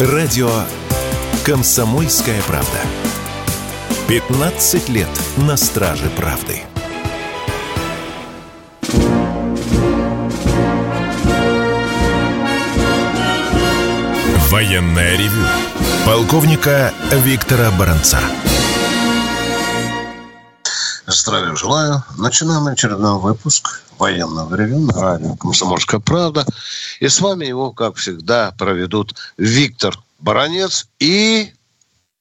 Радио «Комсомольская правда». 15 лет на страже правды. Военная ревю. Полковника Виктора Баранца. Здравия желаю. Начинаем очередной выпуск военного ревю на радио «Комсомольская правда». И с вами его, как всегда, проведут Виктор Баранец и...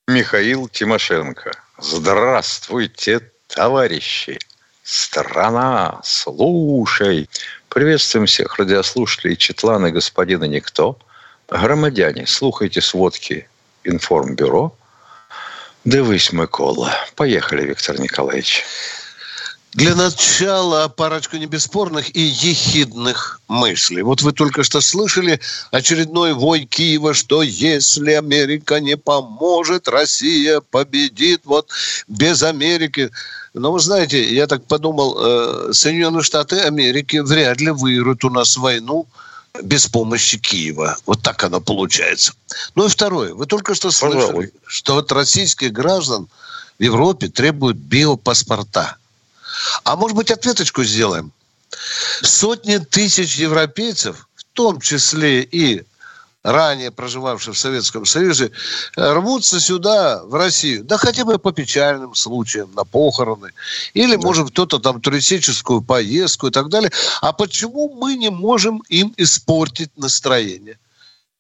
Михаил Тимошенко. Здравствуйте, товарищи! Страна, слушай! Приветствуем всех радиослушателей Четлана господина Никто. Громадяне, слухайте сводки Информбюро. Дивись, Микола. Поехали, Виктор Николаевич. Для начала парочку небесспорных и ехидных мыслей. Вот вы только что слышали очередной вой Киева, что если Америка не поможет, Россия победит. Вот без Америки. Но вы знаете, я так подумал, э, Соединенные Штаты Америки вряд ли выиграют у нас войну без помощи Киева. Вот так оно получается. Ну и второе. Вы только что слышали, Пожалуй. что вот российских граждан в Европе требуют биопаспорта. А может быть, ответочку сделаем? Сотни тысяч европейцев, в том числе и ранее проживавшие в Советском Союзе, рвутся сюда, в Россию, да хотя бы по печальным случаям, на похороны, или, да. может, кто-то там туристическую поездку и так далее. А почему мы не можем им испортить настроение?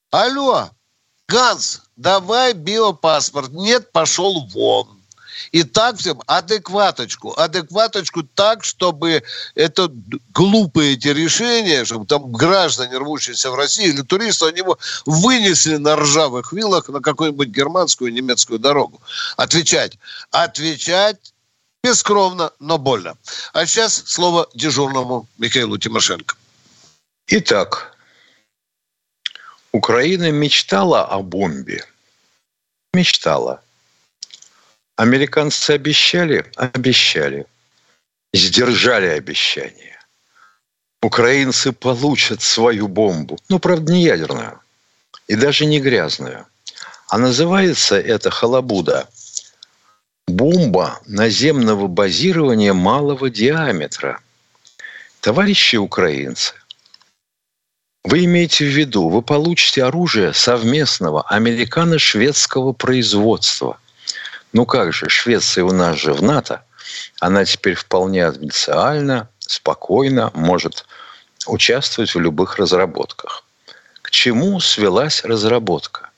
Алло, Ганс, давай биопаспорт. Нет, пошел вон. И так всем адекваточку. Адекваточку так, чтобы это глупые эти решения, чтобы там граждане, рвущиеся в России, или туристы, они его вынесли на ржавых вилах на какую-нибудь германскую, немецкую дорогу. Отвечать. Отвечать бескровно, но больно. А сейчас слово дежурному Михаилу Тимошенко. Итак, Украина мечтала о бомбе. Мечтала. Американцы обещали? Обещали. Сдержали обещание. Украинцы получат свою бомбу. Ну, правда, не ядерную. И даже не грязную. А называется это халабуда. Бомба наземного базирования малого диаметра. Товарищи украинцы, вы имеете в виду, вы получите оружие совместного американо-шведского производства. Ну как же, Швеция у нас же в НАТО. Она теперь вполне официально, спокойно может участвовать в любых разработках. К чему свелась разработка?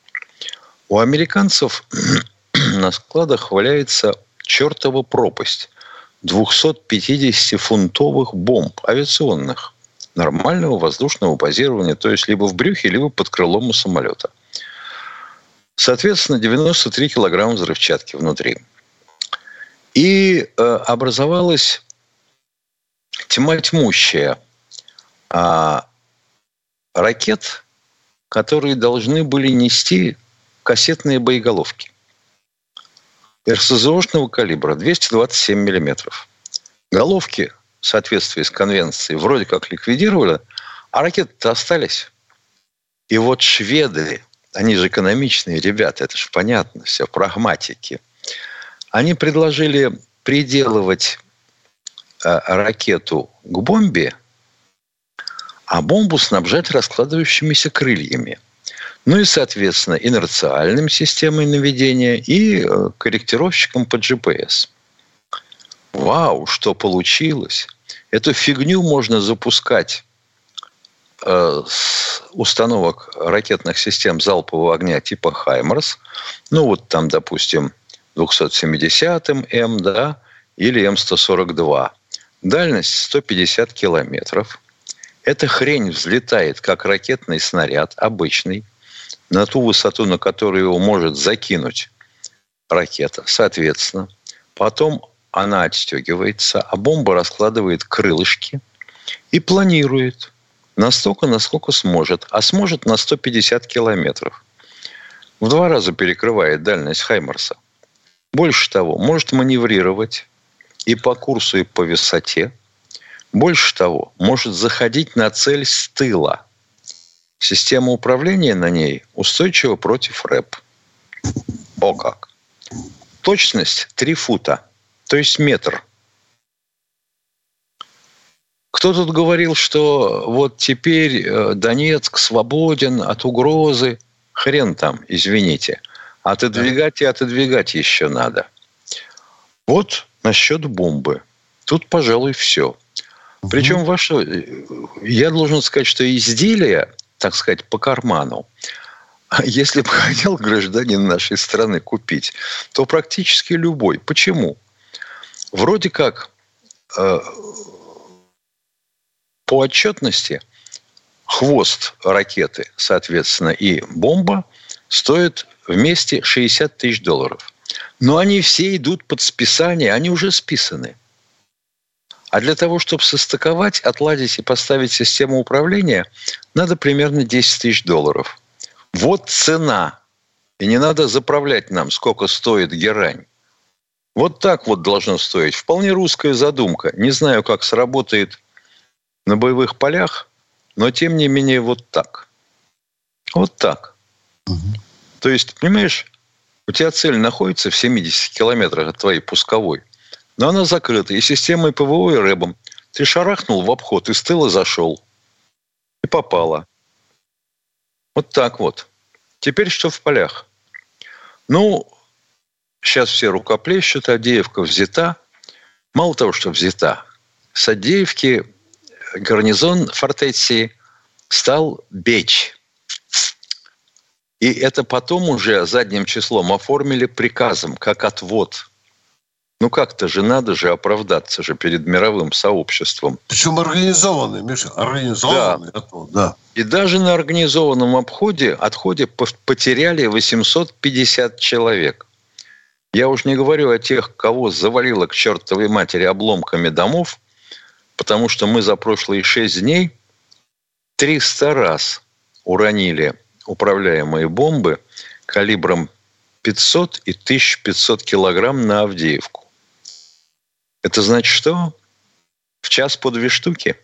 У американцев на складах валяется чертова пропасть 250-фунтовых бомб авиационных нормального воздушного базирования, то есть либо в брюхе, либо под крылом у самолета – Соответственно, 93 килограмма взрывчатки внутри. И э, образовалась тьма тьмущая а, ракет, которые должны были нести кассетные боеголовки. РСЗОшного калибра 227 миллиметров. Головки в соответствии с конвенцией вроде как ликвидировали, а ракеты-то остались. И вот шведы они же экономичные ребята, это же понятно, все, прагматики. Они предложили приделывать э, ракету к бомбе, а бомбу снабжать раскладывающимися крыльями. Ну и, соответственно, инерциальным системой наведения и э, корректировщиком по GPS. Вау, что получилось! Эту фигню можно запускать установок ракетных систем залпового огня типа «Хаймерс», ну вот там, допустим, 270-м М, да, или М142. Дальность 150 километров. Эта хрень взлетает, как ракетный снаряд, обычный, на ту высоту, на которую его может закинуть ракета. Соответственно, потом она отстегивается, а бомба раскладывает крылышки и планирует – Настолько, насколько сможет. А сможет на 150 километров. В два раза перекрывает дальность Хаймерса. Больше того, может маневрировать и по курсу, и по высоте. Больше того, может заходить на цель с тыла. Система управления на ней устойчива против рэп. О как! Точность 3 фута, то есть метр. Кто тут говорил, что вот теперь э, Донецк свободен от угрозы? Хрен там, извините. Отодвигать и отодвигать еще надо. Вот насчет бомбы. Тут, пожалуй, все. Причем ваше, я должен сказать, что изделие, так сказать, по карману, если бы хотел гражданин нашей страны купить, то практически любой. Почему? Вроде как э, по отчетности хвост ракеты, соответственно, и бомба стоят вместе 60 тысяч долларов. Но они все идут под списание, они уже списаны. А для того, чтобы состыковать, отладить и поставить систему управления, надо примерно 10 тысяч долларов. Вот цена. И не надо заправлять нам, сколько стоит герань. Вот так вот должно стоить. Вполне русская задумка. Не знаю, как сработает на боевых полях, но тем не менее вот так. Вот так. Угу. То есть, понимаешь, у тебя цель находится в 70 километрах от твоей пусковой, но она закрыта и системой ПВО, и РЭБом. Ты шарахнул в обход, и с тыла зашел. И попала. Вот так вот. Теперь что в полях? Ну, сейчас все рукоплещут, Адеевка взята. Мало того, что взята, с Адеевки гарнизон фортеции стал бечь. И это потом уже задним числом оформили приказом, как отвод. Ну как-то же надо же оправдаться же перед мировым сообществом. Причем организованный, Миша, организованный да. отвод, да. И даже на организованном обходе, отходе потеряли 850 человек. Я уж не говорю о тех, кого завалило к чертовой матери обломками домов, потому что мы за прошлые шесть дней 300 раз уронили управляемые бомбы калибром 500 и 1500 килограмм на Авдеевку. Это значит что? В час по две штуки.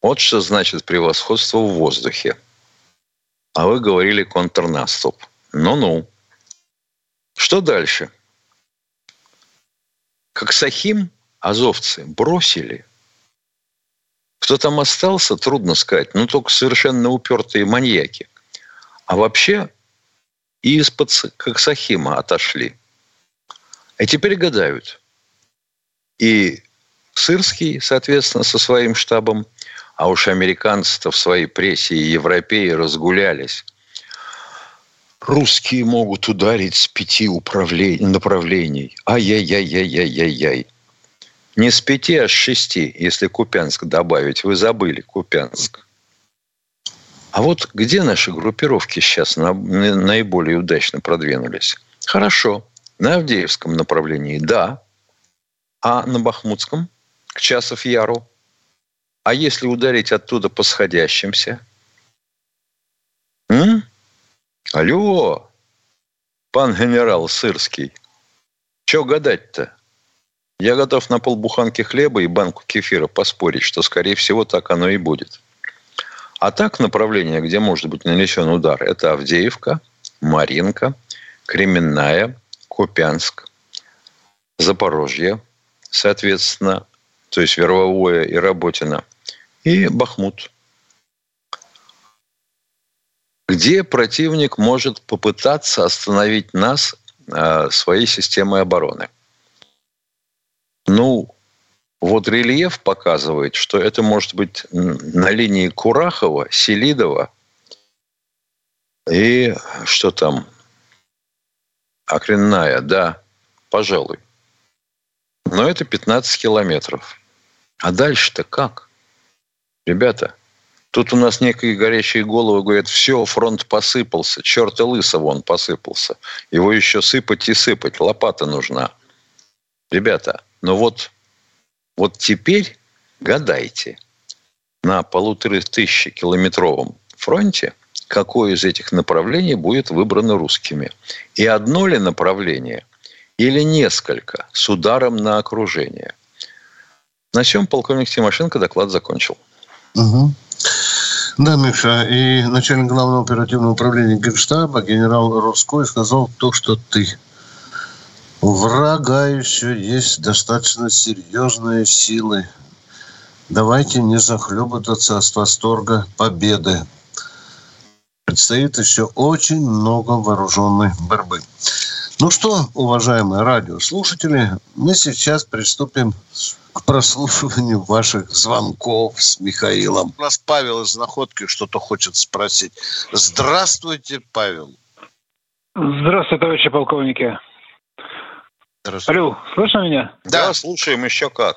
Вот что значит превосходство в воздухе. А вы говорили контрнаступ. Ну-ну. Что дальше? Как Сахим азовцы бросили. Кто там остался, трудно сказать. Ну, только совершенно упертые маньяки. А вообще и из-под Коксахима отошли. И теперь гадают. И Сырский, соответственно, со своим штабом, а уж американцы-то в своей прессе и европеи разгулялись. Русские могут ударить с пяти направлений. Ай-яй-яй-яй-яй-яй-яй. Не с пяти, а с шести, если Купянск добавить. Вы забыли Купянск. А вот где наши группировки сейчас наиболее удачно продвинулись? Хорошо. На Авдеевском направлении – да. А на Бахмутском? К Часов Яру? А если ударить оттуда по сходящимся? М? Алло, пан генерал Сырский. Че гадать-то? Я готов на полбуханки хлеба и банку кефира поспорить, что, скорее всего, так оно и будет. А так направление, где может быть нанесен удар, это Авдеевка, Маринка, Кременная, Купянск, Запорожье, соответственно, то есть Вервовое и Работино, и Бахмут. Где противник может попытаться остановить нас а, своей системой обороны – ну, вот рельеф показывает, что это может быть на линии Курахова, Селидова и что там? Окренная, да, пожалуй. Но это 15 километров. А дальше-то как? Ребята, тут у нас некие горячие головы говорят, все, фронт посыпался, черта лысого он посыпался. Его еще сыпать и сыпать, лопата нужна. Ребята, но вот, вот теперь гадайте на полутора тысячи километровом фронте, какое из этих направлений будет выбрано русскими. И одно ли направление или несколько с ударом на окружение. На всем полковник Тимошенко доклад закончил. Угу. Да, Миша, и начальник главного оперативного управления Генштаба, генерал Роской, сказал то, что ты. У врага еще есть достаточно серьезные силы. Давайте не захлебываться от восторга победы. Предстоит еще очень много вооруженной борьбы. Ну что, уважаемые радиослушатели, мы сейчас приступим к прослушиванию ваших звонков с Михаилом. У нас Павел из Находки что-то хочет спросить. Здравствуйте, Павел. Здравствуйте, товарищи полковники. Здравствуйте. Алло, слышно меня? Да, слушаем еще как.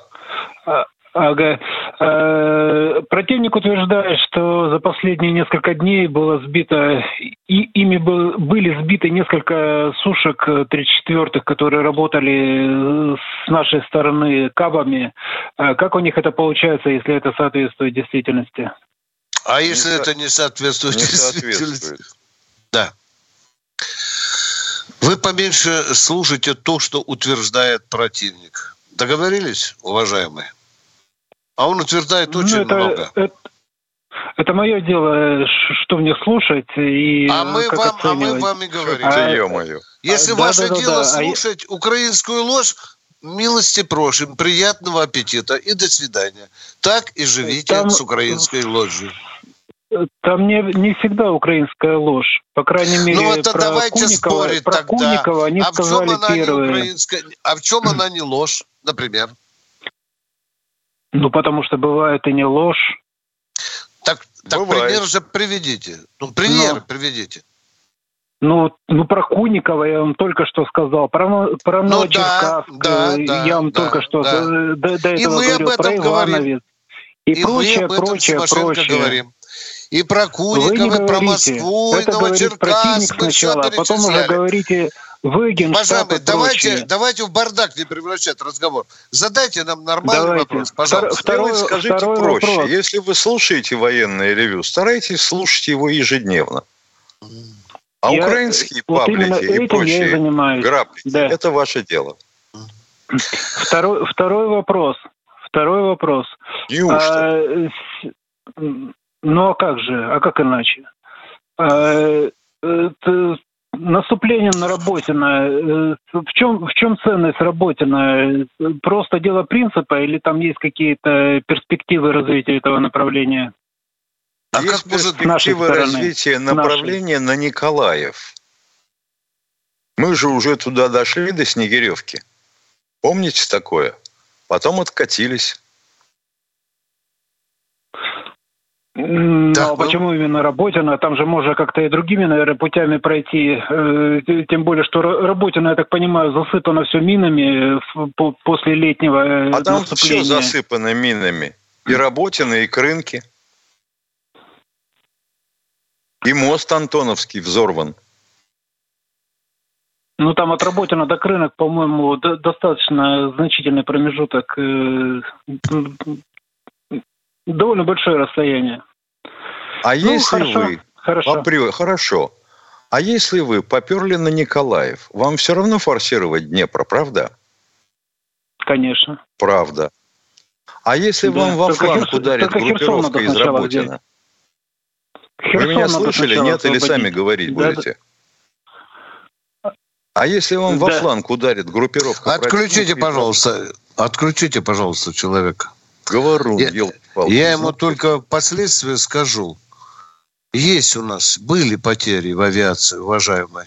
А, Ага. Э, противник утверждает, что за последние несколько дней было сбито, и ими был, были сбиты несколько сушек 34-х, которые работали с нашей стороны кабами. Э, как у них это получается, если это соответствует действительности? А если не это не соответствует не действительности? Да. Вы поменьше слушайте то, что утверждает противник. Договорились, уважаемые? А он утверждает ну, очень ну, это, много. Это, это мое дело, что мне слушать и а мы как вам, А мы вам и говорим. А, ё Если а, ваше да, да, дело да, слушать а... украинскую ложь, милости просим, приятного аппетита и до свидания. Так и живите Там... с украинской ложью. Там не, не всегда украинская ложь. По крайней мере, ну, это про давайте Куникова, спорить про тогда. Куникова они а сказали в чем она первые. Не украинская, а в чем она не ложь, например? Ну, потому что бывает и не ложь. Так, так пример же приведите. Ну, пример Но... приведите. Ну, ну, про Куникова я вам только что сказал. Про, про ну, да, да, да, я вам да, только что да. до, до этого и мы говорил. Об этом про говорим. И, и прочее, мы об этом прочее, прочее. говорим. И про Куникова, и про Москву, Это и Новочеркасск. Мы сначала, а потом уже говорите вы, Генштаб Уважаемые, давайте, давайте в бардак не превращать разговор. Задайте нам нормальный давайте. вопрос, пожалуйста. Второй, скажите второй проще. Вопрос. Если вы слушаете военное ревю, старайтесь слушать его ежедневно. А я, украинские вот паблики и прочие граблики да. – это ваше дело. Второй, второй вопрос. Второй вопрос. Неужто? А, ну а как же? А как иначе? А, наступление на Работина, э, в чем, в чем ценность Работина? Просто дело принципа или там есть какие-то перспективы развития этого направления? А есть как перспективы развития направления нашей. на Николаев? Мы же уже туда дошли до Снегиревки. Помните такое? Потом откатились. Ну, а почему именно Работина? Там же можно как-то и другими, наверное, путями пройти. Э, тем более, что Работина, я так понимаю, засыпано все минами после летнего э, А там все засыпано минами. И Работина, и Крынки. И мост Антоновский взорван. Ну, там от Работина до Крынок, по-моему, достаточно значительный промежуток э, довольно большое расстояние. А ну, если хорошо, вы... Хорошо. Апри... хорошо. А если вы поперли на Николаев, вам все равно форсировать Днепр, правда? Конечно. Правда. А если да. вам во только фланг Херсон, ударит группировка из Работина? Вы меня слышали? Нет, или сами говорить да, будете? А если вам да. во фланг ударит группировка? Отключите, пожалуйста, отключите, пожалуйста, человека. Говору, я, я ему только последствия скажу. Есть у нас, были потери в авиации, уважаемые.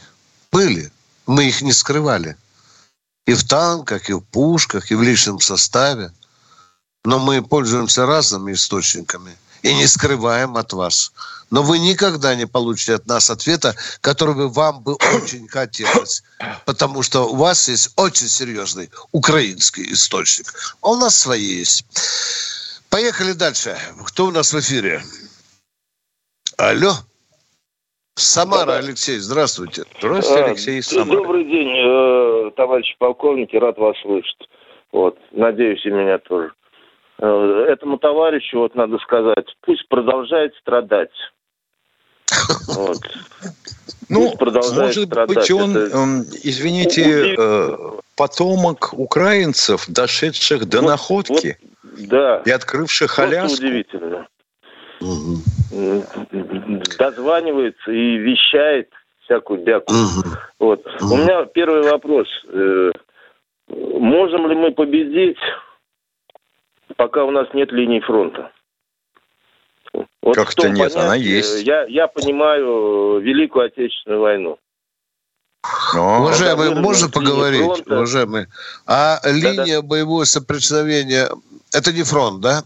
Были. Мы их не скрывали. И в танках, и в пушках, и в личном составе. Но мы пользуемся разными источниками и не скрываем от вас. Но вы никогда не получите от нас ответа, который бы вам бы очень хотелось. Потому что у вас есть очень серьезный украинский источник. А у нас свои есть. Поехали дальше. Кто у нас в эфире? Алло. Самара, да, Алексей, здравствуйте. Здравствуйте, а, Алексей из Самары. Добрый день, э, товарищи полковники, рад вас слышать. Вот, надеюсь, и меня тоже. Э, этому товарищу, вот надо сказать, пусть продолжает страдать. Вот. Ну, может страдать. быть, он, Это... Эм, извините, э, потомок украинцев, дошедших до вот, находки вот, да. и открывших Просто Аляску. удивительно. Угу. дозванивается и вещает всякую бяку. Мгм. Вот. Мгм. У меня первый вопрос. Э, Можем ли мы победить, пока у нас нет линии фронта? Вот Как в том это нет? Она понятии, есть. Я, я понимаю Великую Отечественную войну. Но Уважаемые, Когда можно выровнять линии поговорить, фронта. уважаемые? А линия боевого соприкосновения, это не фронт, да?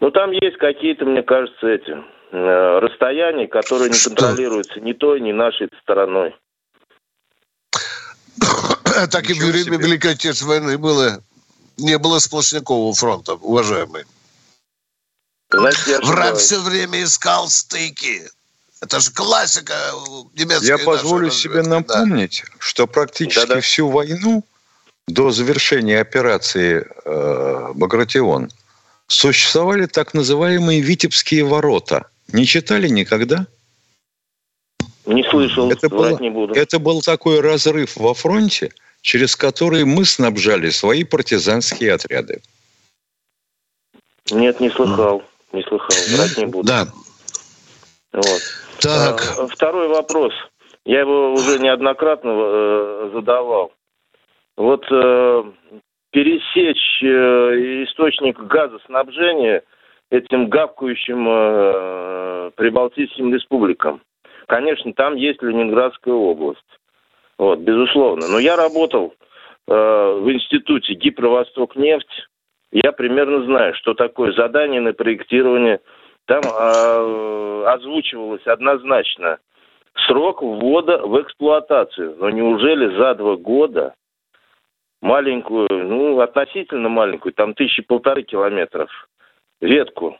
Ну, там есть какие-то, мне кажется, эти э, расстояния, которые не Что? контролируются ни той, ни нашей стороной. Так и в время. Великой Отечественной войны было, не было сплошнякового фронта, уважаемые. Значит, Враг все время искал стыки. Это же классика э, немецкой Я позволю себе разведки, да. напомнить, что практически Да-да. всю войну до завершения операции э, «Багратион» существовали так называемые «Витебские ворота». Не читали никогда? Не слышал, Это было- не буду. Это был такой разрыв во фронте, через который мы снабжали свои партизанские отряды. Нет, не слыхал. Не слыхал, врать не буду. Да. Вот. Так, А, Второй вопрос. Я его уже неоднократно э, задавал. Вот э, пересечь э, источник газоснабжения этим гавкающим прибалтийским республикам. Конечно, там есть Ленинградская область. Вот, безусловно. Но я работал э, в институте Гипровосток нефть. Я примерно знаю, что такое задание на проектирование. Там э, озвучивалось однозначно срок ввода в эксплуатацию. Но неужели за два года маленькую, ну, относительно маленькую, там тысячи полторы километров, ветку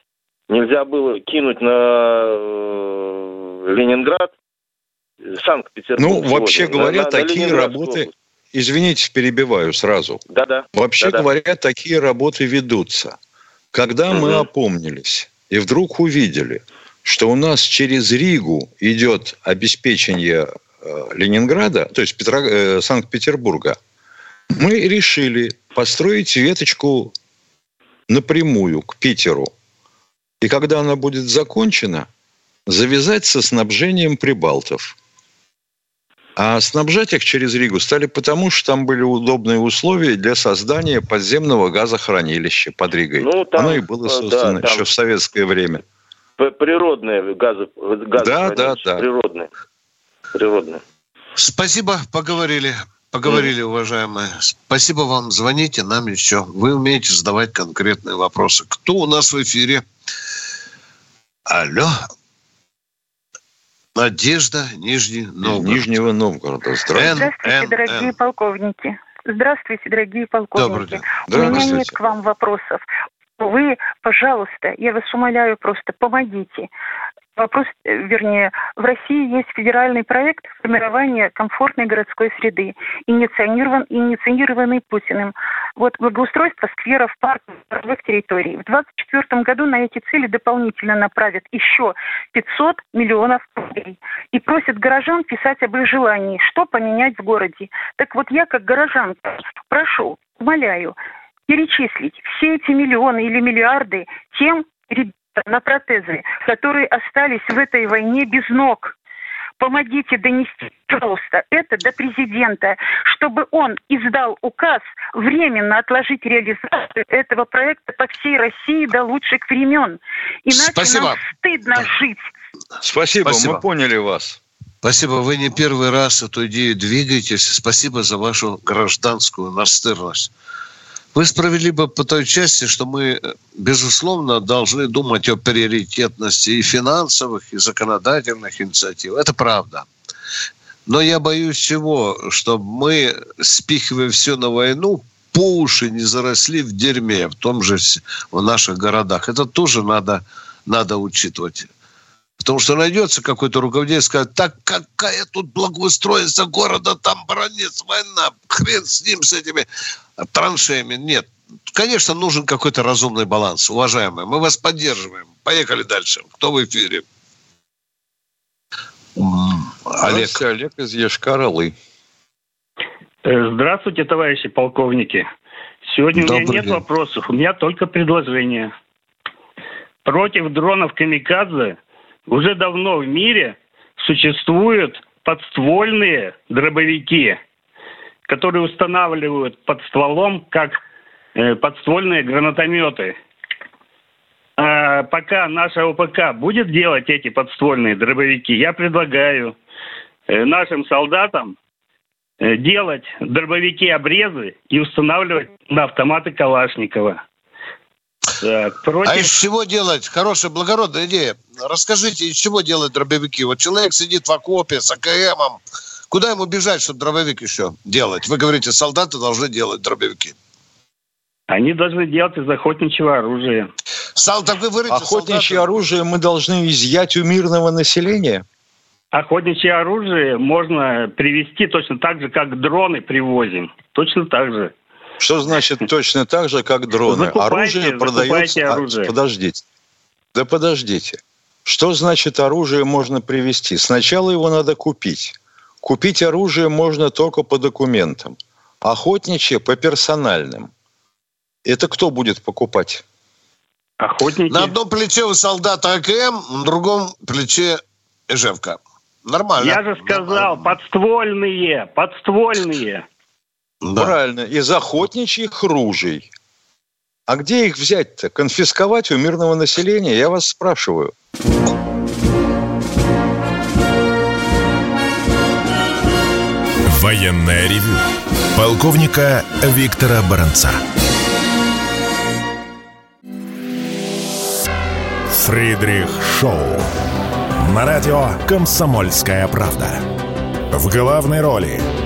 нельзя было кинуть на э, Ленинград, Санкт-Петербург? Ну, сегодня, вообще говоря, на- такие работы- область? Извините, перебиваю сразу. Да-да. Вообще Да-да. говоря, такие работы ведутся. Когда мы Мгм. опомнились и вдруг увидели, что у нас через Ригу идет обеспечение э, Ленинграда, то есть Петро- э, Санкт-Петербурга, мы решили построить веточку напрямую к Питеру. И когда она будет закончена, завязать со снабжением прибалтов. А снабжать их через Ригу стали потому, что там были удобные условия для создания подземного газохранилища под Ригой. Ну, там, Оно и было э, создано да, там- еще в советское время. П- Природные газы, газохранилища, да, да. Природные. Природные. спасибо, поговорили. Поговорили, уважаемые. Спасибо вам. Звоните нам еще. Вы умеете задавать конкретные вопросы. Кто у нас в эфире? Алло. Надежда, Нижний Новгород. Нижнего Новгорода. Здравствуйте. Н, Здравствуйте, Н, дорогие Н. полковники. Здравствуйте, дорогие Добрый полковники. день. У меня нет к вам вопросов. Вы, пожалуйста, я вас умоляю, просто помогите. Вопрос, э, вернее, в России есть федеральный проект формирования комфортной городской среды, инициирован, инициированный Путиным. Вот благоустройство скверов, парков, городских территорий. В 2024 году на эти цели дополнительно направят еще 500 миллионов рублей. И просят горожан писать об их желании, что поменять в городе. Так вот я, как горожанка, прошу, умоляю, перечислить все эти миллионы или миллиарды тем ребятам на протезы, которые остались в этой войне без ног. Помогите донести, пожалуйста, это до президента, чтобы он издал указ временно отложить реализацию этого проекта по всей России до лучших времен. Иначе Спасибо. нам стыдно жить. Спасибо, Спасибо. мы поняли вас. Спасибо. Вы не первый раз эту идею двигаетесь. Спасибо за вашу гражданскую настырность. Вы справедливы по той части, что мы, э, безусловно, должны думать о приоритетности и финансовых, и законодательных инициатив. Это правда. Но я боюсь чего? Что мы, спихивая все на войну, по уши не заросли в дерьме, в том же, в наших городах. Это тоже надо, надо учитывать. Потому что найдется какой-то руководитель и скажет, так какая тут благоустройство города, там бронец, война, хрен с ним, с этими траншеями. Нет. Конечно, нужен какой-то разумный баланс. Уважаемые, мы вас поддерживаем. Поехали дальше. Кто в эфире? Олег. Здравствуйте, Олег из Ешкар-Олы. Э, Здравствуйте, товарищи полковники. Сегодня у Добрый меня нет день. вопросов, у меня только предложение. против дронов «Камикадзе» уже давно в мире существуют подствольные дробовики, которые устанавливают под стволом как э, подствольные гранатометы. А пока наша ОПК будет делать эти подствольные дробовики, я предлагаю э, нашим солдатам э, делать дробовики-обрезы и устанавливать на автоматы Калашникова. Так, против... А из чего делать? Хорошая, благородная идея. Расскажите, из чего делать дробовики? Вот человек сидит в окопе с АКМом. Куда ему бежать, чтобы дробовик еще делать? Вы говорите, солдаты должны делать дробовики. Они должны делать из охотничьего оружия. Сал, так вы говорите, Охотничье солдаты... оружие мы должны изъять у мирного населения? Охотничье оружие можно привезти точно так же, как дроны привозим. Точно так же. Что значит точно так же, как дроны? Закупайте, оружие продается... Оружие. А, подождите. Да подождите. Что значит оружие можно привезти? Сначала его надо купить. Купить оружие можно только по документам. Охотничье по персональным. Это кто будет покупать? Охотники. На одном плече у солдата АКМ, на другом плече Ижевка. Нормально. Я же сказал, Нормально. подствольные, подствольные. Да. Правильно, из охотничьих ружей. А где их взять-то? Конфисковать у мирного населения? Я вас спрашиваю. Военная ревю. Полковника Виктора Баранца. Фридрих Шоу. На радио «Комсомольская правда». В главной роли –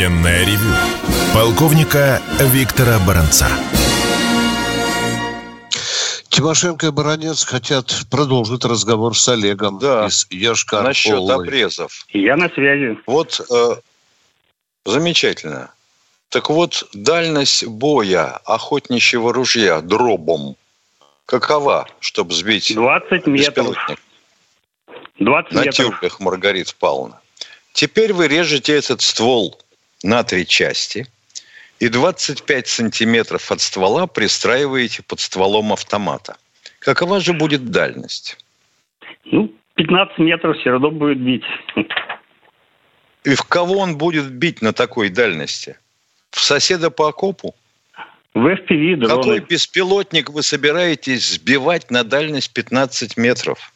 Военное ревю полковника Виктора Баранца. Тимошенко и Баранец хотят продолжить разговор с Олегом да. из Яшкар Насчет обрезов. Я на связи. Вот э, замечательно. Так вот, дальность боя охотничьего ружья дробом какова, чтобы сбить 20 метров. 20 На метров. Маргарита Павловна. Теперь вы режете этот ствол на три части и 25 сантиметров от ствола пристраиваете под стволом автомата. Какова же будет дальность? Ну, 15 метров все равно будет бить. И в кого он будет бить на такой дальности? В соседа по окопу? В FPV дроны. Какой беспилотник вы собираетесь сбивать на дальность 15 метров?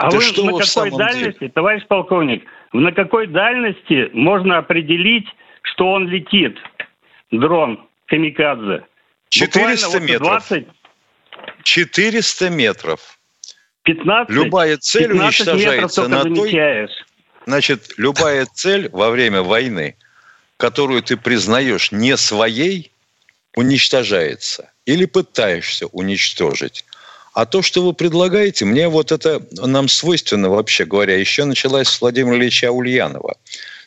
А Это вы что на какой дальности, деле? товарищ полковник, на какой дальности можно определить, что он летит, дрон Камикадзе? 400 метров. 20... 400 метров. 15, любая цель 15 уничтожается на той... Значит, любая цель во время войны, которую ты признаешь не своей, уничтожается. Или пытаешься уничтожить. А то, что вы предлагаете, мне вот это нам свойственно, вообще говоря, еще началось с Владимира Ильича Ульянова.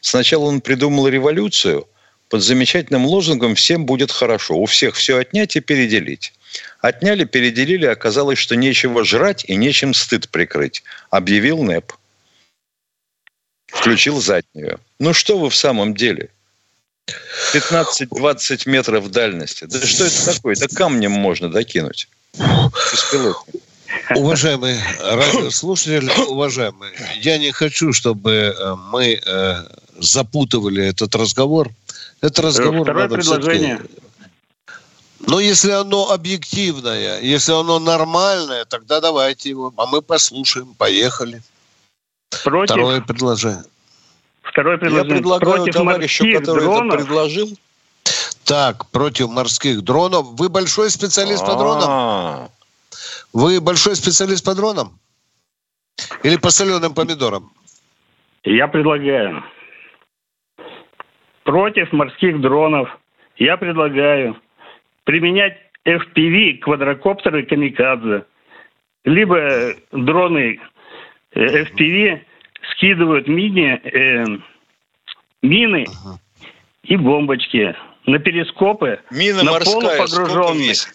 Сначала он придумал революцию под замечательным лозунгом «всем будет хорошо». У всех все отнять и переделить. Отняли, переделили, оказалось, что нечего жрать и нечем стыд прикрыть. Объявил НЭП. Включил заднюю. Ну что вы в самом деле? 15-20 метров дальности. Да что это такое? Да камнем можно докинуть. Уважаемые радиослушатели, уважаемые, я не хочу, чтобы э, мы э, запутывали этот разговор. Этот разговор Второе надо предложение. Но если оно объективное, если оно нормальное, тогда давайте его. А мы послушаем. Поехали. Против... Второе предложение. Второе предложение. Я предлагаю Против товарищу, который дронов... это предложил, так, против морских дронов. Вы большой специалист по дронам? А. Вы большой специалист по дронам? Или по соленым помидорам? Я предлагаю. Против морских дронов я предлагаю применять FPV, квадрокоптеры камикадзе либо дроны э, FPV скидывают мини, э, мины и бомбочки на перископы, Мина на полупогруженных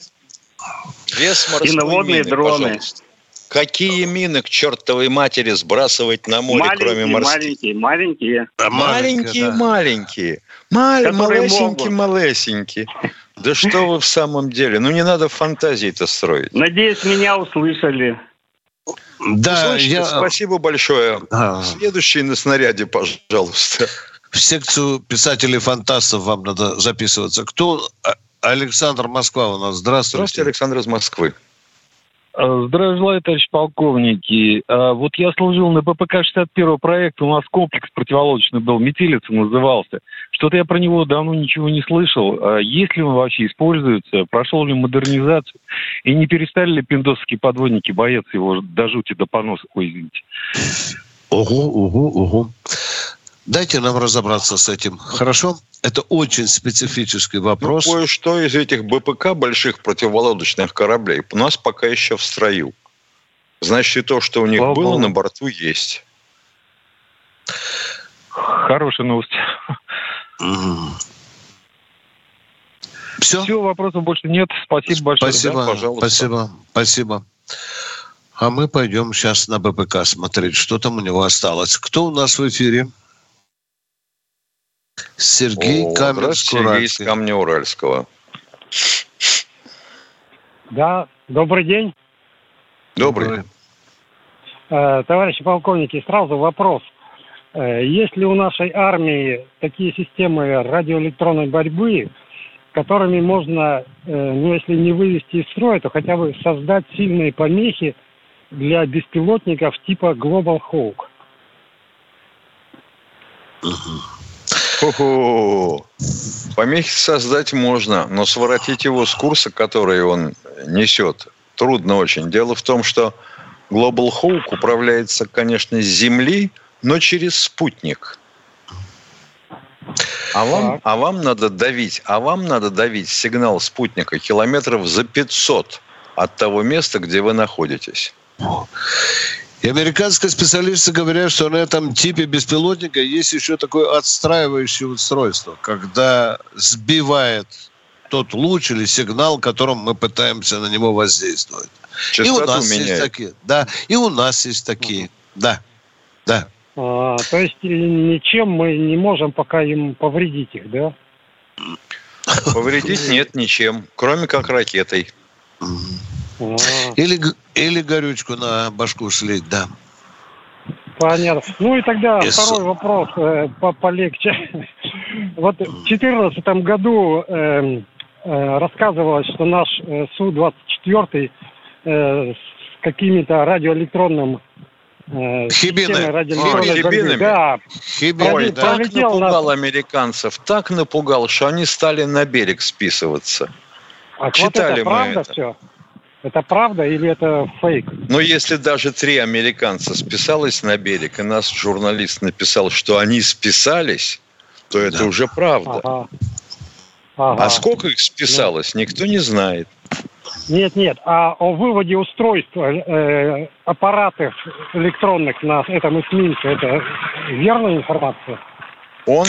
Вес и наводные мины, дроны. Пожалуйста. Какие мины к чертовой матери сбрасывать на море, маленькие, кроме морских? Маленькие, маленькие. А маленькие, да. маленькие. Мал, малесенькие, малесенькие. Да что вы в самом деле? Ну, не надо фантазии-то строить. Надеюсь, меня услышали. Да, Услышите, я... спасибо большое. А. Следующий на снаряде, пожалуйста. В секцию писателей-фантастов вам надо записываться. Кто? А, Александр Москва у нас. Здравствуйте. Здравствуйте, Александр из Москвы. А, здравия желаю, товарищ полковники. А, вот я служил на ППК-61 проекта, у нас комплекс противолодочный был, «Метелица» назывался. Что-то я про него давно ничего не слышал. Есть ли он вообще используется? Прошел ли модернизацию? И не перестали ли пиндосовские подводники бояться его до жути, до поноса? Ой, извините. Ого, ого, ого. Дайте нам разобраться с этим. Хорошо? Это очень специфический вопрос. Ну, кое-что из этих БПК, больших противолодочных кораблей, у нас пока еще в строю. Значит, и то, что у них Слава было Богу. на борту, есть. Хорошая новость. Все? Все, вопросов больше нет. Спасибо большое. Спасибо, да, пожалуйста. Спасибо, спасибо. А мы пойдем сейчас на БПК смотреть, что там у него осталось. Кто у нас в эфире? Сергей О, Сергей из Камня-Уральского. Да, добрый день. Добрый. Э, товарищи полковники, сразу вопрос. Э, есть ли у нашей армии такие системы радиоэлектронной борьбы, которыми можно, э, ну если не вывести из строя, то хотя бы создать сильные помехи для беспилотников типа Global Hawk? Угу. Хо-хо. Помехи создать можно, но своротить его с курса, который он несет, трудно очень. Дело в том, что Global Hawk управляется, конечно, с Земли, но через спутник. А вам, а вам надо давить, а вам надо давить сигнал спутника километров за 500 от того места, где вы находитесь. И американские специалисты говорят, что на этом типе беспилотника есть еще такое отстраивающее устройство, когда сбивает тот луч или сигнал, которым мы пытаемся на него воздействовать. Частоту и у нас меняет. есть такие. Да, и у нас есть такие. Угу. Да, да. А, то есть ничем мы не можем пока им повредить их, да? Повредить нет ничем, кроме как ракетой. Или, или горючку на башку слить, да. Понятно. Ну и тогда yes. второй вопрос э, по полегче. вот в 2014 году э, э, рассказывалось, что наш э, Су-24 э, с какими-то радиоэлектронным э, Хибины. Радиоэлектронной Хибинами. Да. Хибины, Ой, да. так напугал на... американцев, так напугал, что они стали на берег списываться. А Читали вот это мы правда это. все? Это правда или это фейк? Ну, если даже три американца списалось на берег, и наш журналист написал, что они списались, то это да. уже правда. Ага. Ага. А сколько их списалось, ну. никто не знает. Нет, нет. А о выводе устройств, э, аппаратов электронных на этом эсминце, это верная информация? Он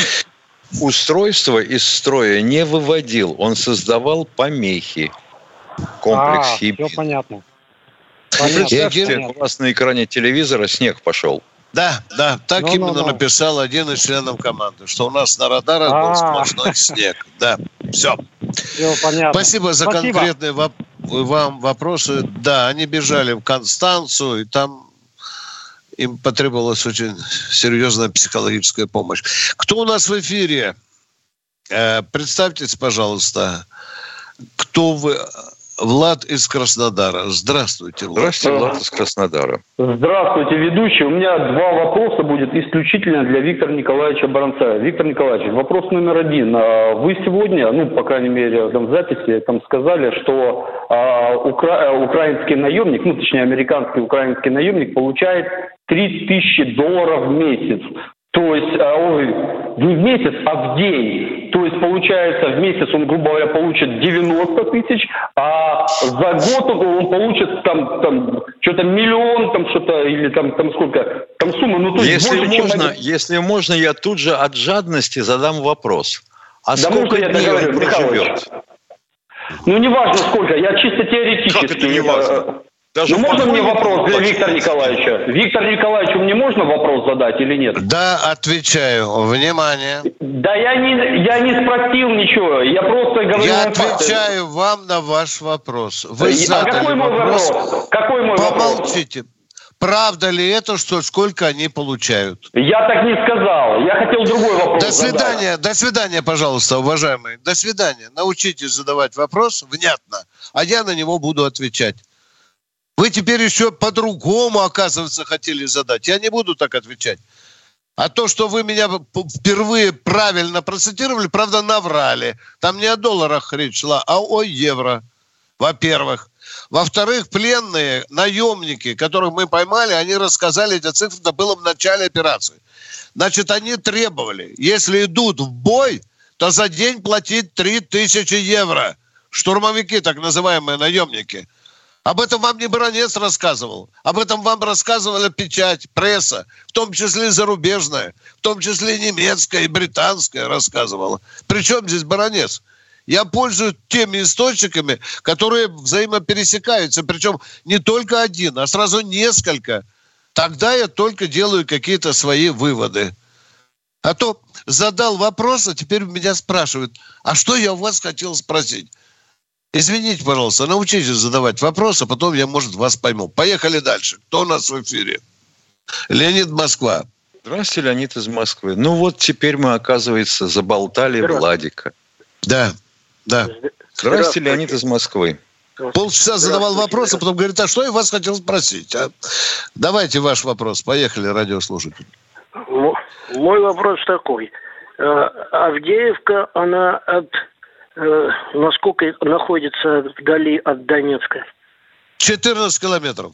устройство из строя не выводил, он создавал помехи комплекс а, Хибин. Все понятно. понятно. Представьте, у вас на экране телевизора снег пошел. Да, да, так ну, именно ну, ну. написал один из членов команды, что у нас на радарах был а. сплошной снег. Да, все. Все понятно. Спасибо за Спасибо. конкретные воп- вам вопросы. Да, они бежали в Констанцию, и там им потребовалась очень серьезная психологическая помощь. Кто у нас в эфире? Э, представьтесь, пожалуйста, кто вы Влад из Краснодара. Здравствуйте, Влад. Здравствуйте, Влад из Краснодара. Здравствуйте, ведущий. У меня два вопроса будет исключительно для Виктора Николаевича Баранца. Виктор Николаевич, вопрос номер один. А вы сегодня, ну, по крайней мере, там в записи, там сказали, что а, укра... украинский наемник, ну, точнее, американский украинский наемник получает 3000 долларов в месяц. То есть, а, ой, не в месяц, а в день. То есть, получается, в месяц он, грубо говоря, получит 90 тысяч, а за год он получит там, там что-то миллион, там что-то, или там, там сколько, там сумма, ну то есть если больше, можно, чем... Если можно, я тут же от жадности задам вопрос. А да сколько я дней он проживет? Ну, не важно сколько, я чисто теоретически. Как это не важно? Даже ну, можно мне вопрос для Виктора Николаевича? Виктор Николаевич, мне можно вопрос задать или нет? Да, отвечаю. Внимание. Да я не, я не спросил ничего. Я просто говорю... Я отвечаю факты. вам на ваш вопрос. Вы а какой мой вопрос? вопрос? Какой мой Помолчите. вопрос? Правда ли это, что сколько они получают? Я так не сказал. Я хотел другой вопрос До свидания, задать. до свидания, пожалуйста, уважаемые. До свидания. Научитесь задавать вопрос внятно, а я на него буду отвечать. Вы теперь еще по-другому, оказывается, хотели задать. Я не буду так отвечать. А то, что вы меня впервые правильно процитировали, правда, наврали. Там не о долларах речь шла, а о евро, во-первых. Во-вторых, пленные, наемники, которых мы поймали, они рассказали эти цифры, это было в начале операции. Значит, они требовали, если идут в бой, то за день платить 3000 евро. Штурмовики, так называемые наемники – об этом вам не Баранец рассказывал. Об этом вам рассказывала печать, пресса, в том числе зарубежная, в том числе немецкая и британская рассказывала. Причем здесь Баранец? Я пользуюсь теми источниками, которые взаимопересекаются. Причем не только один, а сразу несколько. Тогда я только делаю какие-то свои выводы. А то задал вопрос, а теперь меня спрашивают, а что я у вас хотел спросить? Извините, пожалуйста, научитесь задавать вопросы, а потом я, может, вас пойму. Поехали дальше. Кто у нас в эфире? Леонид Москва. Здравствуйте, Леонид из Москвы. Ну вот теперь мы, оказывается, заболтали Владика. Да, да. Здравствуйте, Леонид из Москвы. Полчаса задавал вопрос, а потом говорит, а что я вас хотел спросить? А? Давайте ваш вопрос. Поехали, радиослушатель. Мой вопрос такой. Э, Авдеевка, она от Э, насколько находится вдали от Донецка? 14 километров.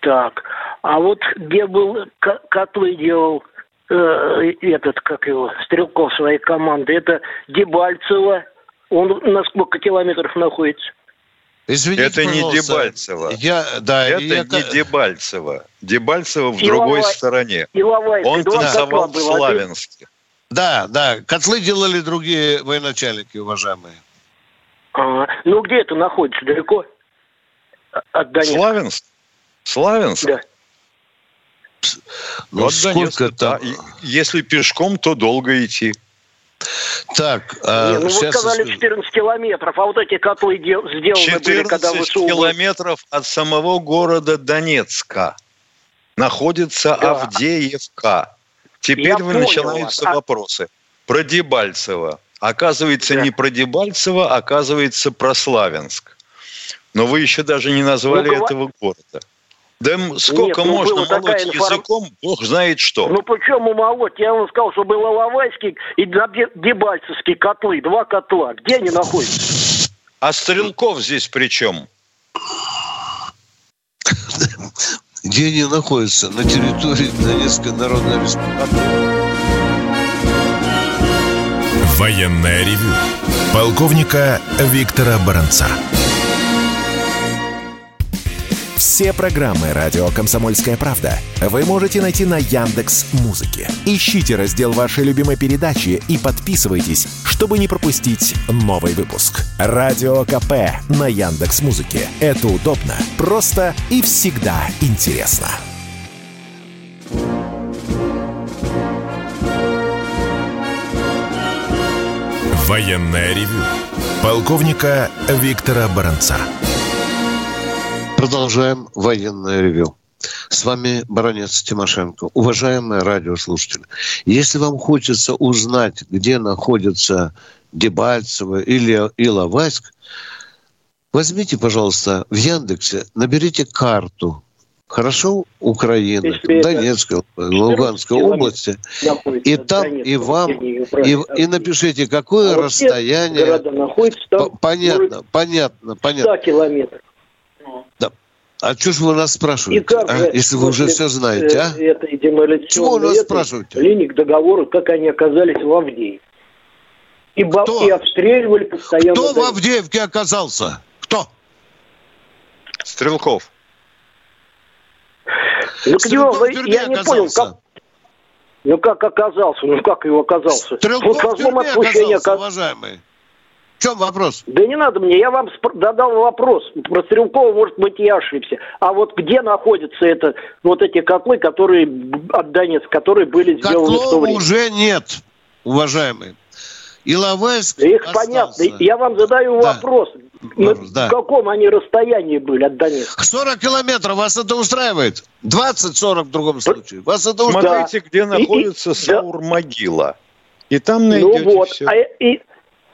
Так, а вот где был котлы делал э, этот, как его, Стрелков своей команды, это Дебальцево, он на сколько километров находится? Извините, это не Дебальцево. Я, да, это я... не Дебальцево. Дебальцево в Иловай... другой стороне. Иловайск. Он танцевал в Славянске. Да, да. Котлы делали другие военачальники, уважаемые. А, ну где это находится? Далеко от Донецка? Славянск. Славянск? Да. Ну, вот сколько там? Да. Если пешком, то долго идти. Так, Не, ну вы сказали 14 километров, а вот эти котлы дел, сделаны 14 были, когда вы километров от самого города Донецка находится да. Авдеевка. Теперь Я вы начинаются вас. вопросы. Про Дебальцево. Оказывается, да. не про Дебальцево, оказывается, про Славянск. Но вы еще даже не назвали ну, этого города. Да сколько Нет, ну, можно молоть информ... языком, бог знает что. Ну почему молоть? Я вам сказал, что было Лавайский и Дебальцевские котлы, два котла. Где они находятся? А Стрелков здесь при чем? Где они находятся? На территории Донецкой Народной Республики. Военная ревю. Полковника Виктора Баранца. Все программы радио Комсомольская правда вы можете найти на Яндекс Музыке. Ищите раздел вашей любимой передачи и подписывайтесь, чтобы не пропустить новый выпуск. Радио КП на Яндекс Музыке. Это удобно, просто и всегда интересно. Военная ревю. Полковника Виктора Баранца. Продолжаем военное ревю. С вами баронец Тимошенко. Уважаемые радиослушатели, если вам хочется узнать, где находится Дебальцево или Иловайск, возьмите, пожалуйста, в Яндексе, наберите карту хорошо Украины, Донецкой, Луганской области, и там и вам и, и напишите, какое а расстояние. Города там, понятно, понятно, понятно. километров. Да. А что же вы нас спрашиваете, как а? если вы уже все знаете, а? Это Чего вы нас спрашиваете? Линии к договору, как они оказались в Авдеевке. И, Кто? и обстреливали постоянно. Кто в Авдеевке оказался? Кто? Стрелков. Ну, Стрелков где, я не понял, как, ну как оказался? Ну как его оказался? Стрелков в тюрьме оказался, оказ... уважаемый. В чем вопрос? Да не надо мне, я вам задал вопрос. Про Стрелкова, может быть, я ошибся. А вот где находятся это, вот эти котлы, которые от Донецка, которые были сделаны Котлов в то время? уже нет, уважаемый. Иловайск Их остался. понятно. Я вам задаю да. вопрос. Да. В каком они расстоянии были от Донецка? 40 километров. Вас это устраивает? 20-40 в другом случае. Вас это устраивает? Смотрите, где находится и, Саур-могила. И там найдете ну вот. все. А, и,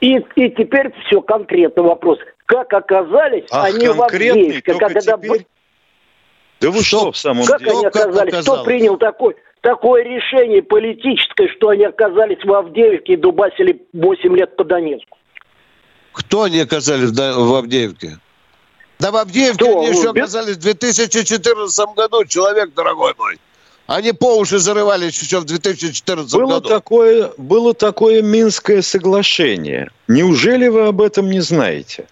и, и теперь все конкретно вопрос. Как оказались Ах, они в Авдеевке? Когда... Теперь... Да вы что, в самом как деле? Они оказались? Как Кто принял такой, такое решение политическое, что они оказались в Авдеевке и дубасили 8 лет по Донецку? Кто они оказались в Авдеевке? Да в Авдеевке Кто? они еще оказались в 2014 году, человек дорогой мой. Они по уши зарывались еще в 2014 было году. Такое, было такое Минское соглашение. Неужели вы об этом не знаете?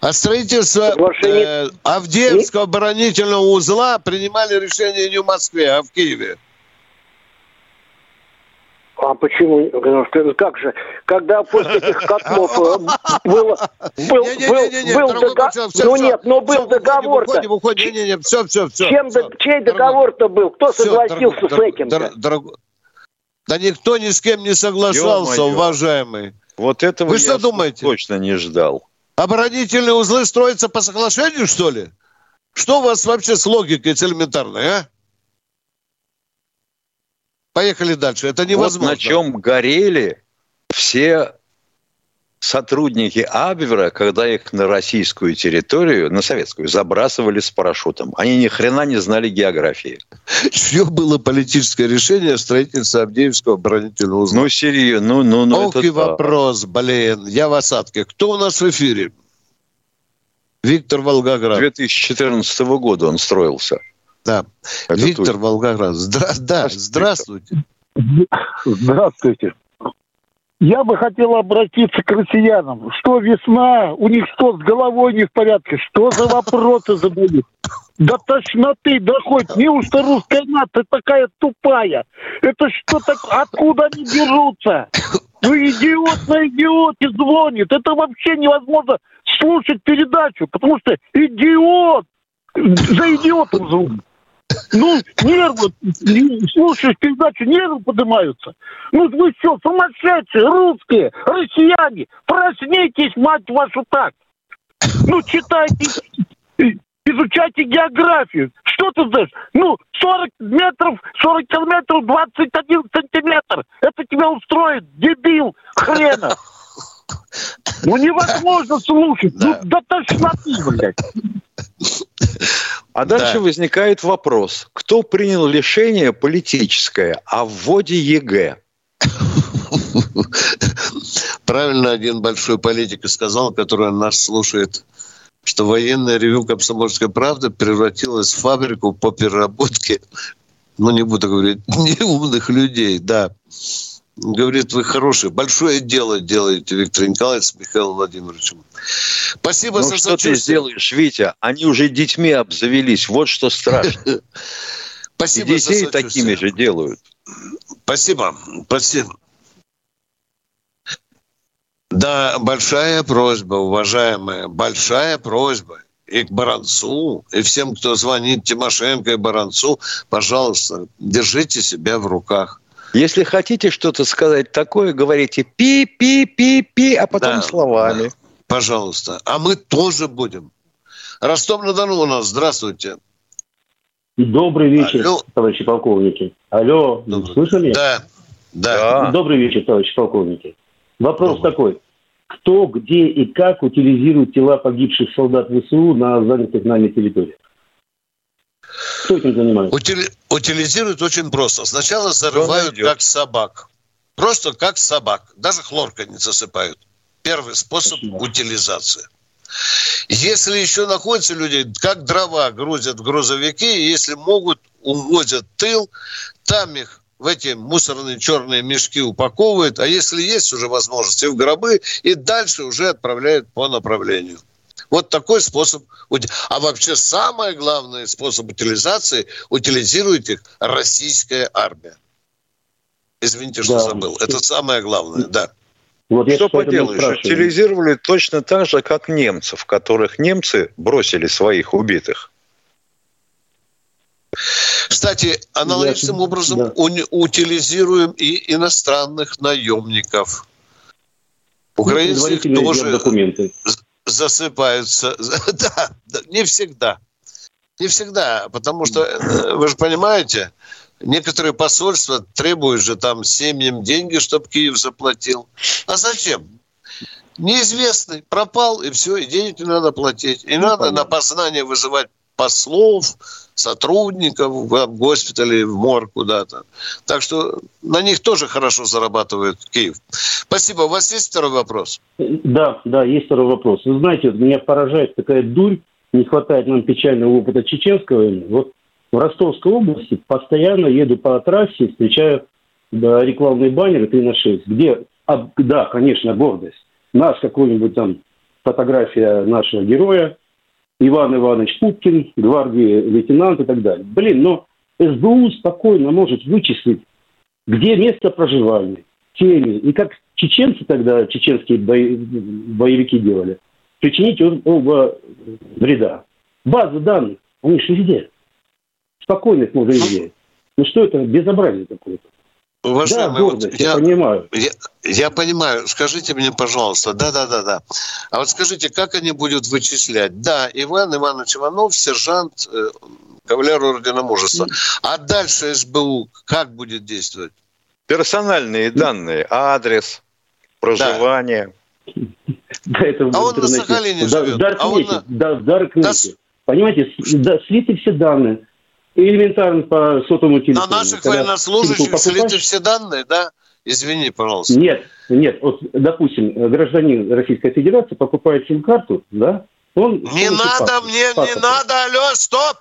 А строительство э, Авдеевского оборонительного узла принимали решение не в Москве, а в Киеве. А почему? Как же? Когда после этих котлов э, было, был, был, был договор... Ну нет, но был договор-то. Уходим, уходим, не, не, все, все, все. Чем, все, чей договор-то был? Кто все, согласился с этим? Да никто ни с кем не соглашался, уважаемый. Вот этого Вы что думаете? точно не ждал. Оборонительные узлы строятся по соглашению, что ли? Что у вас вообще с логикой с элементарной, а? Поехали дальше. Это невозможно. Вот на чем горели все сотрудники Абвера, когда их на российскую территорию, на советскую, забрасывали с парашютом. Они ни хрена не знали географии. Все было политическое решение строительства Авдеевского оборонительного узла. Ну, серьезно, ну, ну, ну. Ох и вопрос, блин, я в осадке. Кто у нас в эфире? Виктор Волгоград. 2014 года он строился. Да. Это Виктор вы. Волгоград. Здра... Да, здравствуйте. Здравствуйте. Я бы хотел обратиться к россиянам. Что весна? У них что, с головой не в порядке? Что за вопросы задают? До тошноты доходит. Неужто русская нация такая тупая? Это что так? Откуда они берутся? Ну, идиот на идиоте звонит. Это вообще невозможно слушать передачу, потому что идиот за идиотом звонит. Ну, нервы, слушаешь передачу, нервы поднимаются. Ну, вы что, сумасшедшие, русские, россияне, проснитесь, мать вашу, так. Ну, читайте, изучайте географию. Что ты знаешь? Ну, 40 метров, 40 километров, 21 сантиметр. Это тебя устроит, дебил, хрена. Ну, невозможно слушать. Ну, да. До тошноты, блядь. А дальше да. возникает вопрос, кто принял решение политическое о вводе ЕГЭ? Правильно один большой политик сказал, который нас слушает, что военное ревю «Комсомольская правда» превратилась в фабрику по переработке, ну, не буду говорить, неумных людей, да. Говорит, вы хорошие, большое дело делаете, Виктор Николаевич с Михаилом Владимировичем. Спасибо ну, за что ты сделаешь, Витя? Они уже детьми обзавелись, вот что страшно. Спасибо И детей такими же делают. Спасибо, спасибо. Да, большая просьба, уважаемая, большая просьба и к Баранцу, и всем, кто звонит Тимошенко и Баранцу, пожалуйста, держите себя в руках. Если хотите что-то сказать такое, говорите пи-пи-пи-пи, а потом да, словами. Да. Пожалуйста. А мы тоже будем. Ростов-на-Дону у нас. Здравствуйте. Добрый вечер, Алло. товарищи полковники. Алло, Добрый. слышали? Да. да. Добрый вечер, товарищи полковники. Вопрос Добрый. такой. Кто, где и как утилизирует тела погибших солдат ВСУ на занятых нами территориях? Кто этим занимается? Утили... Утилизируют очень просто. Сначала зарывают как собак. Просто как собак. Даже хлоркой не засыпают. Первый способ Спасибо. утилизации. Если еще находятся люди, как дрова грузят грузовики, если могут, увозят тыл, там их в эти мусорные черные мешки упаковывают, а если есть уже возможности в гробы, и дальше уже отправляют по направлению. Вот такой способ. А вообще самый главный способ утилизации утилизирует их российская армия. Извините, что да. забыл. Это самое главное, да. Вот что поделаешь, утилизировали точно так же, как немцев, которых немцы бросили своих убитых. Кстати, аналогичным Я, образом да. утилизируем и иностранных наемников. Украинцы тоже документы. Засыпаются. Да, не всегда. Не всегда, потому что, э, вы же понимаете, некоторые посольства требуют же там семьям деньги, чтобы Киев заплатил. А зачем? Неизвестный. Пропал, и все, и денег не надо платить. И ну, надо понятно. на познание вызывать послов, сотрудников в госпитале, в морг куда-то. Так что на них тоже хорошо зарабатывает Киев. Спасибо. У вас есть второй вопрос? Да, да, есть второй вопрос. Вы знаете, меня поражает такая дурь, не хватает нам печального опыта чеченского. Вот в Ростовской области постоянно еду по трассе, встречаю да, рекламные баннеры 3 на 6, где, а, да, конечно, гордость. Наш какой-нибудь там фотография нашего героя, Иван Иванович Пупкин, гвардии лейтенант и так далее. Блин, но СБУ спокойно может вычислить, где место проживания, теми. И как чеченцы тогда, чеченские боевики делали, причинить оба вреда. Базы данных, они же везде. Спокойно их можно изъять. Ну что это безобразие какое-то? Уважаемый, да, гордость, вот я, я понимаю. Я, я понимаю. Скажите мне, пожалуйста, да-да-да-да. А вот скажите, как они будут вычислять? Да, Иван Иванович Иванов, сержант, э, кавалер Ордена Мужества. А дальше СБУ как будет действовать? Персональные данные, адрес, проживание. Да, это а он на Сахалине живет. Даркнете, а он на... да, в Даркнете. Понимаете, да, слиты все данные элементарно по сотовому телефону. На наших Когда военнослужащих слиты все данные, да? Извини, пожалуйста. Нет, нет. Вот, допустим, гражданин Российской Федерации покупает сим-карту, да? Он не надо паспорт, мне, паспорт. не надо, алло, стоп!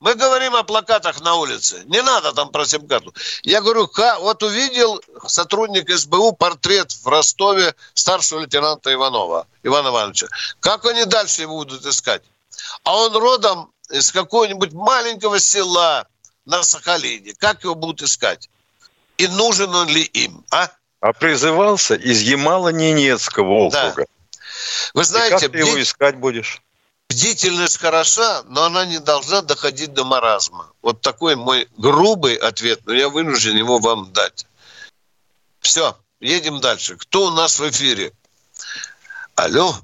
Мы говорим о плакатах на улице. Не надо там про сим-карту. Я говорю, вот увидел сотрудник СБУ портрет в Ростове старшего лейтенанта Иванова, Ивана Ивановича. Как они дальше его будут искать? А он родом из какого-нибудь маленького села на Сахалине. Как его будут искать? И нужен он ли им, а? А призывался из Ямало-Ненецкого округа. Да. Вы знаете, И как ты его искать будешь? Бдительность хороша, но она не должна доходить до маразма. Вот такой мой грубый ответ, но я вынужден его вам дать. Все, едем дальше. Кто у нас в эфире? Алло?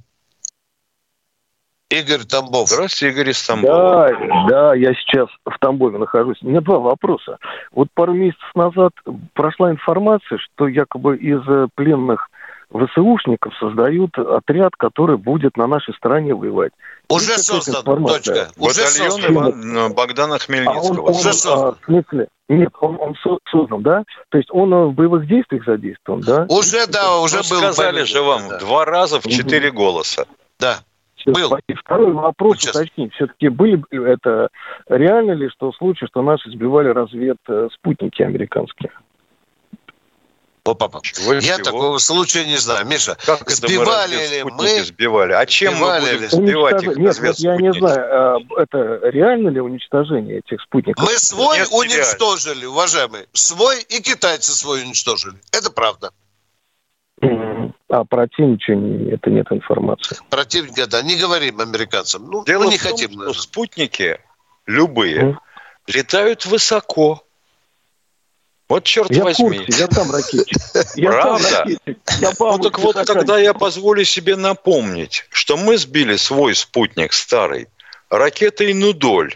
Игорь Тамбов. Здравствуйте, Игорь из Тамбова. Да, да, я сейчас в Тамбове нахожусь. У меня два вопроса. Вот пару месяцев назад прошла информация, что якобы из пленных ВСУшников создают отряд, который будет на нашей стороне воевать. Уже создан, точка. Уже создан. Богдана Хмельницкого. А он, он, Уже создан. А, в смысле? Нет, он, он создан, да? То есть он в боевых действиях задействован, да? Уже, да, уже ну, был. Сказали же вам, да. два раза в четыре голоса. Да. Был. Второй вопрос Сейчас. уточнить. Все-таки были это реально ли, что случай, что наши сбивали развед спутники американские? Папа, я всего? такого случая не знаю. Миша, как сбивали мы ли мы? Сбивали. А чем сбивали мы будем сбивать их Нет, вот я не знаю, а, это реально ли уничтожение этих спутников? Мы свой Нет, уничтожили, уважаемые. Свой и китайцы свой уничтожили. Это правда. А противника это нет информации. Противника, да, не говорим американцам. Ну, Дело мы не в том, хотим. Что спутники любые mm. летают высоко. Вот черт я возьми. Курсе, я там ракетчик. Правда? Ну так вот тогда я позволю себе напомнить, что мы сбили свой спутник старый ракетой «Нудоль»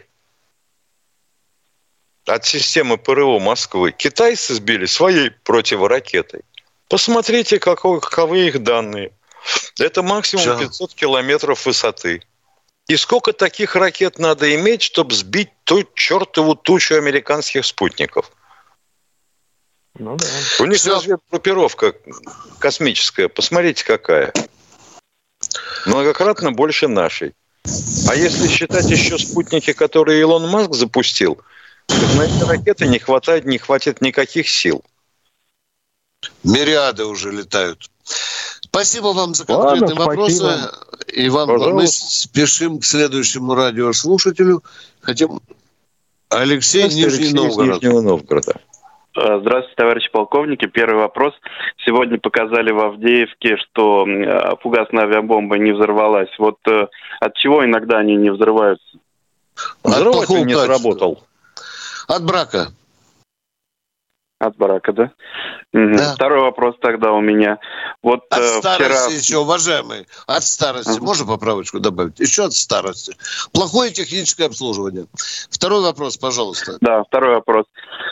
от системы ПРО Москвы. Китайцы сбили своей противоракетой. Посмотрите, какой, каковы их данные. Это максимум Все. 500 километров высоты. И сколько таких ракет надо иметь, чтобы сбить ту чертову тучу американских спутников? Ну да. У них Все. разведгруппировка космическая. Посмотрите, какая. Многократно больше нашей. А если считать еще спутники, которые Илон Маск запустил, то на эти ракеты не хватает, не хватит никаких сил. Мириады уже летают. Спасибо вам за конкретные Ладно, вопросы. Спасибо. И вам Пожалуйста. мы спешим к следующему радиослушателю. Хотим Алексей, Нижний Алексей Новгород. Нижнего Новгорода. Э, здравствуйте, товарищи полковники. Первый вопрос. Сегодня показали в Авдеевке, что э, фугасная авиабомба не взорвалась. Вот э, от чего иногда они не взрываются? Взрыватель не сработал. От брака. От брака, да? Да. Второй вопрос тогда у меня. Вот от э, старости вчера... еще, уважаемый, от старости. Uh-huh. Можно поправочку добавить? Еще от старости. Плохое техническое обслуживание. Второй вопрос, пожалуйста. Да, второй вопрос.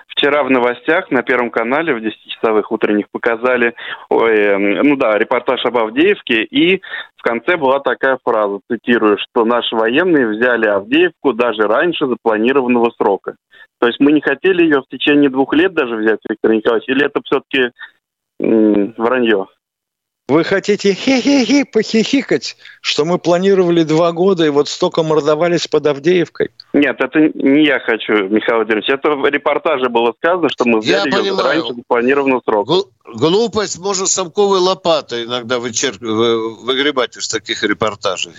Вчера в новостях на Первом канале в 10-часовых утренних показали, ой, эм, ну да, репортаж об Авдеевке, и в конце была такая фраза, цитирую, что наши военные взяли Авдеевку даже раньше запланированного срока. То есть мы не хотели ее в течение двух лет даже взять, Виктор Николаевич, или это все-таки вранье? Вы хотите хе-хе-хе похихикать, что мы планировали два года и вот столько мордовались под Авдеевкой? Нет, это не я хочу, Михаил Владимирович. Это в репортаже было сказано, что мы взяли я ее понимаю. раньше запланированного срока. Глупость можно самковой лопатой иногда вычерк... выгребать из таких репортажей.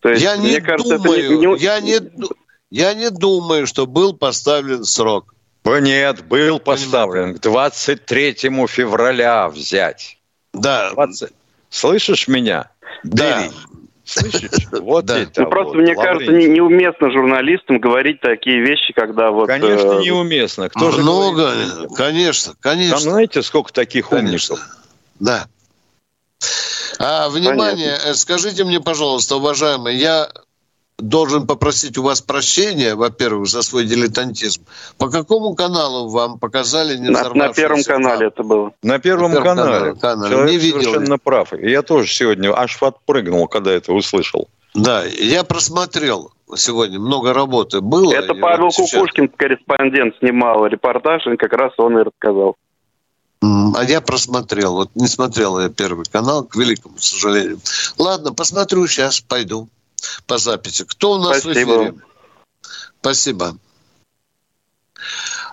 То есть, я не кажется, думаю, не... я не, я не думаю, что был поставлен срок. Нет, был поставлен к 23 февраля взять. Да. 20... Слышишь меня? Да. Бери. Слышишь? Вот да. это. Ну, просто, вот, мне кажется, не, неуместно журналистам говорить такие вещи, когда вот... Конечно, э... неуместно. Кто Много, же конечно, конечно. Там знаете, сколько таких конечно. умников? Да. А, внимание, Понятно. скажите мне, пожалуйста, уважаемый, я должен попросить у вас прощения, во-первых, за свой дилетантизм. По какому каналу вам показали не на, на Первом канале это было. На Первом, на первом канале. канале. Человек не видел. совершенно прав. Я тоже сегодня аж подпрыгнул, когда это услышал. Да, я просмотрел сегодня, много работы было. Это Павел вот сейчас... Кукушкин, корреспондент, снимал репортаж, и как раз он и рассказал. А я просмотрел. Вот не смотрел я Первый канал, к великому сожалению. Ладно, посмотрю сейчас, пойду по записи. Кто у нас Спасибо. в эфире? Спасибо.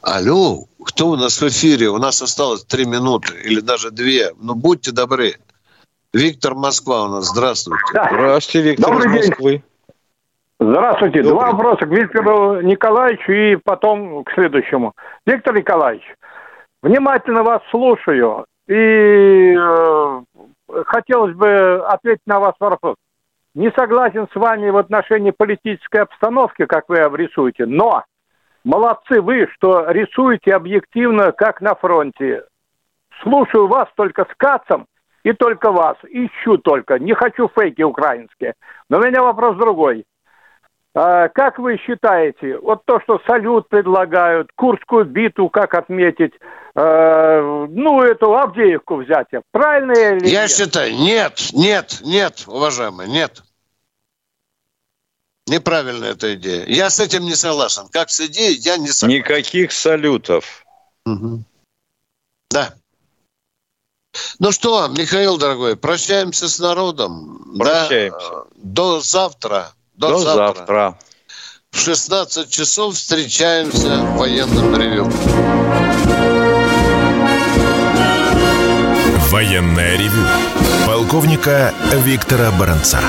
Алло, кто у нас в эфире? У нас осталось три минуты или даже две. Ну, будьте добры. Виктор Москва у нас. Здравствуйте. Здравствуйте, Виктор Добрый из Москвы. День. Здравствуйте. Добрый. Два вопроса к Виктору Николаевичу и потом к следующему. Виктор Николаевич, внимательно вас слушаю и э, хотелось бы ответить на вас вопрос не согласен с вами в отношении политической обстановки, как вы обрисуете, но молодцы вы, что рисуете объективно, как на фронте. Слушаю вас только с кацом и только вас. Ищу только. Не хочу фейки украинские. Но у меня вопрос другой. А, как вы считаете, вот то, что салют предлагают, Курскую битву как отметить, э, ну, эту Авдеевку взять, правильно или Я нет? считаю, нет, нет, нет, уважаемый, нет. Неправильная эта идея. Я с этим не согласен. Как с идеей, я не согласен. Никаких салютов. Угу. Да. Ну что, Михаил, дорогой, прощаемся с народом. Прощаемся. Да? До завтра. До, До завтра. завтра. В 16 часов встречаемся в военном ревю. Военное ревю полковника Виктора Баранца.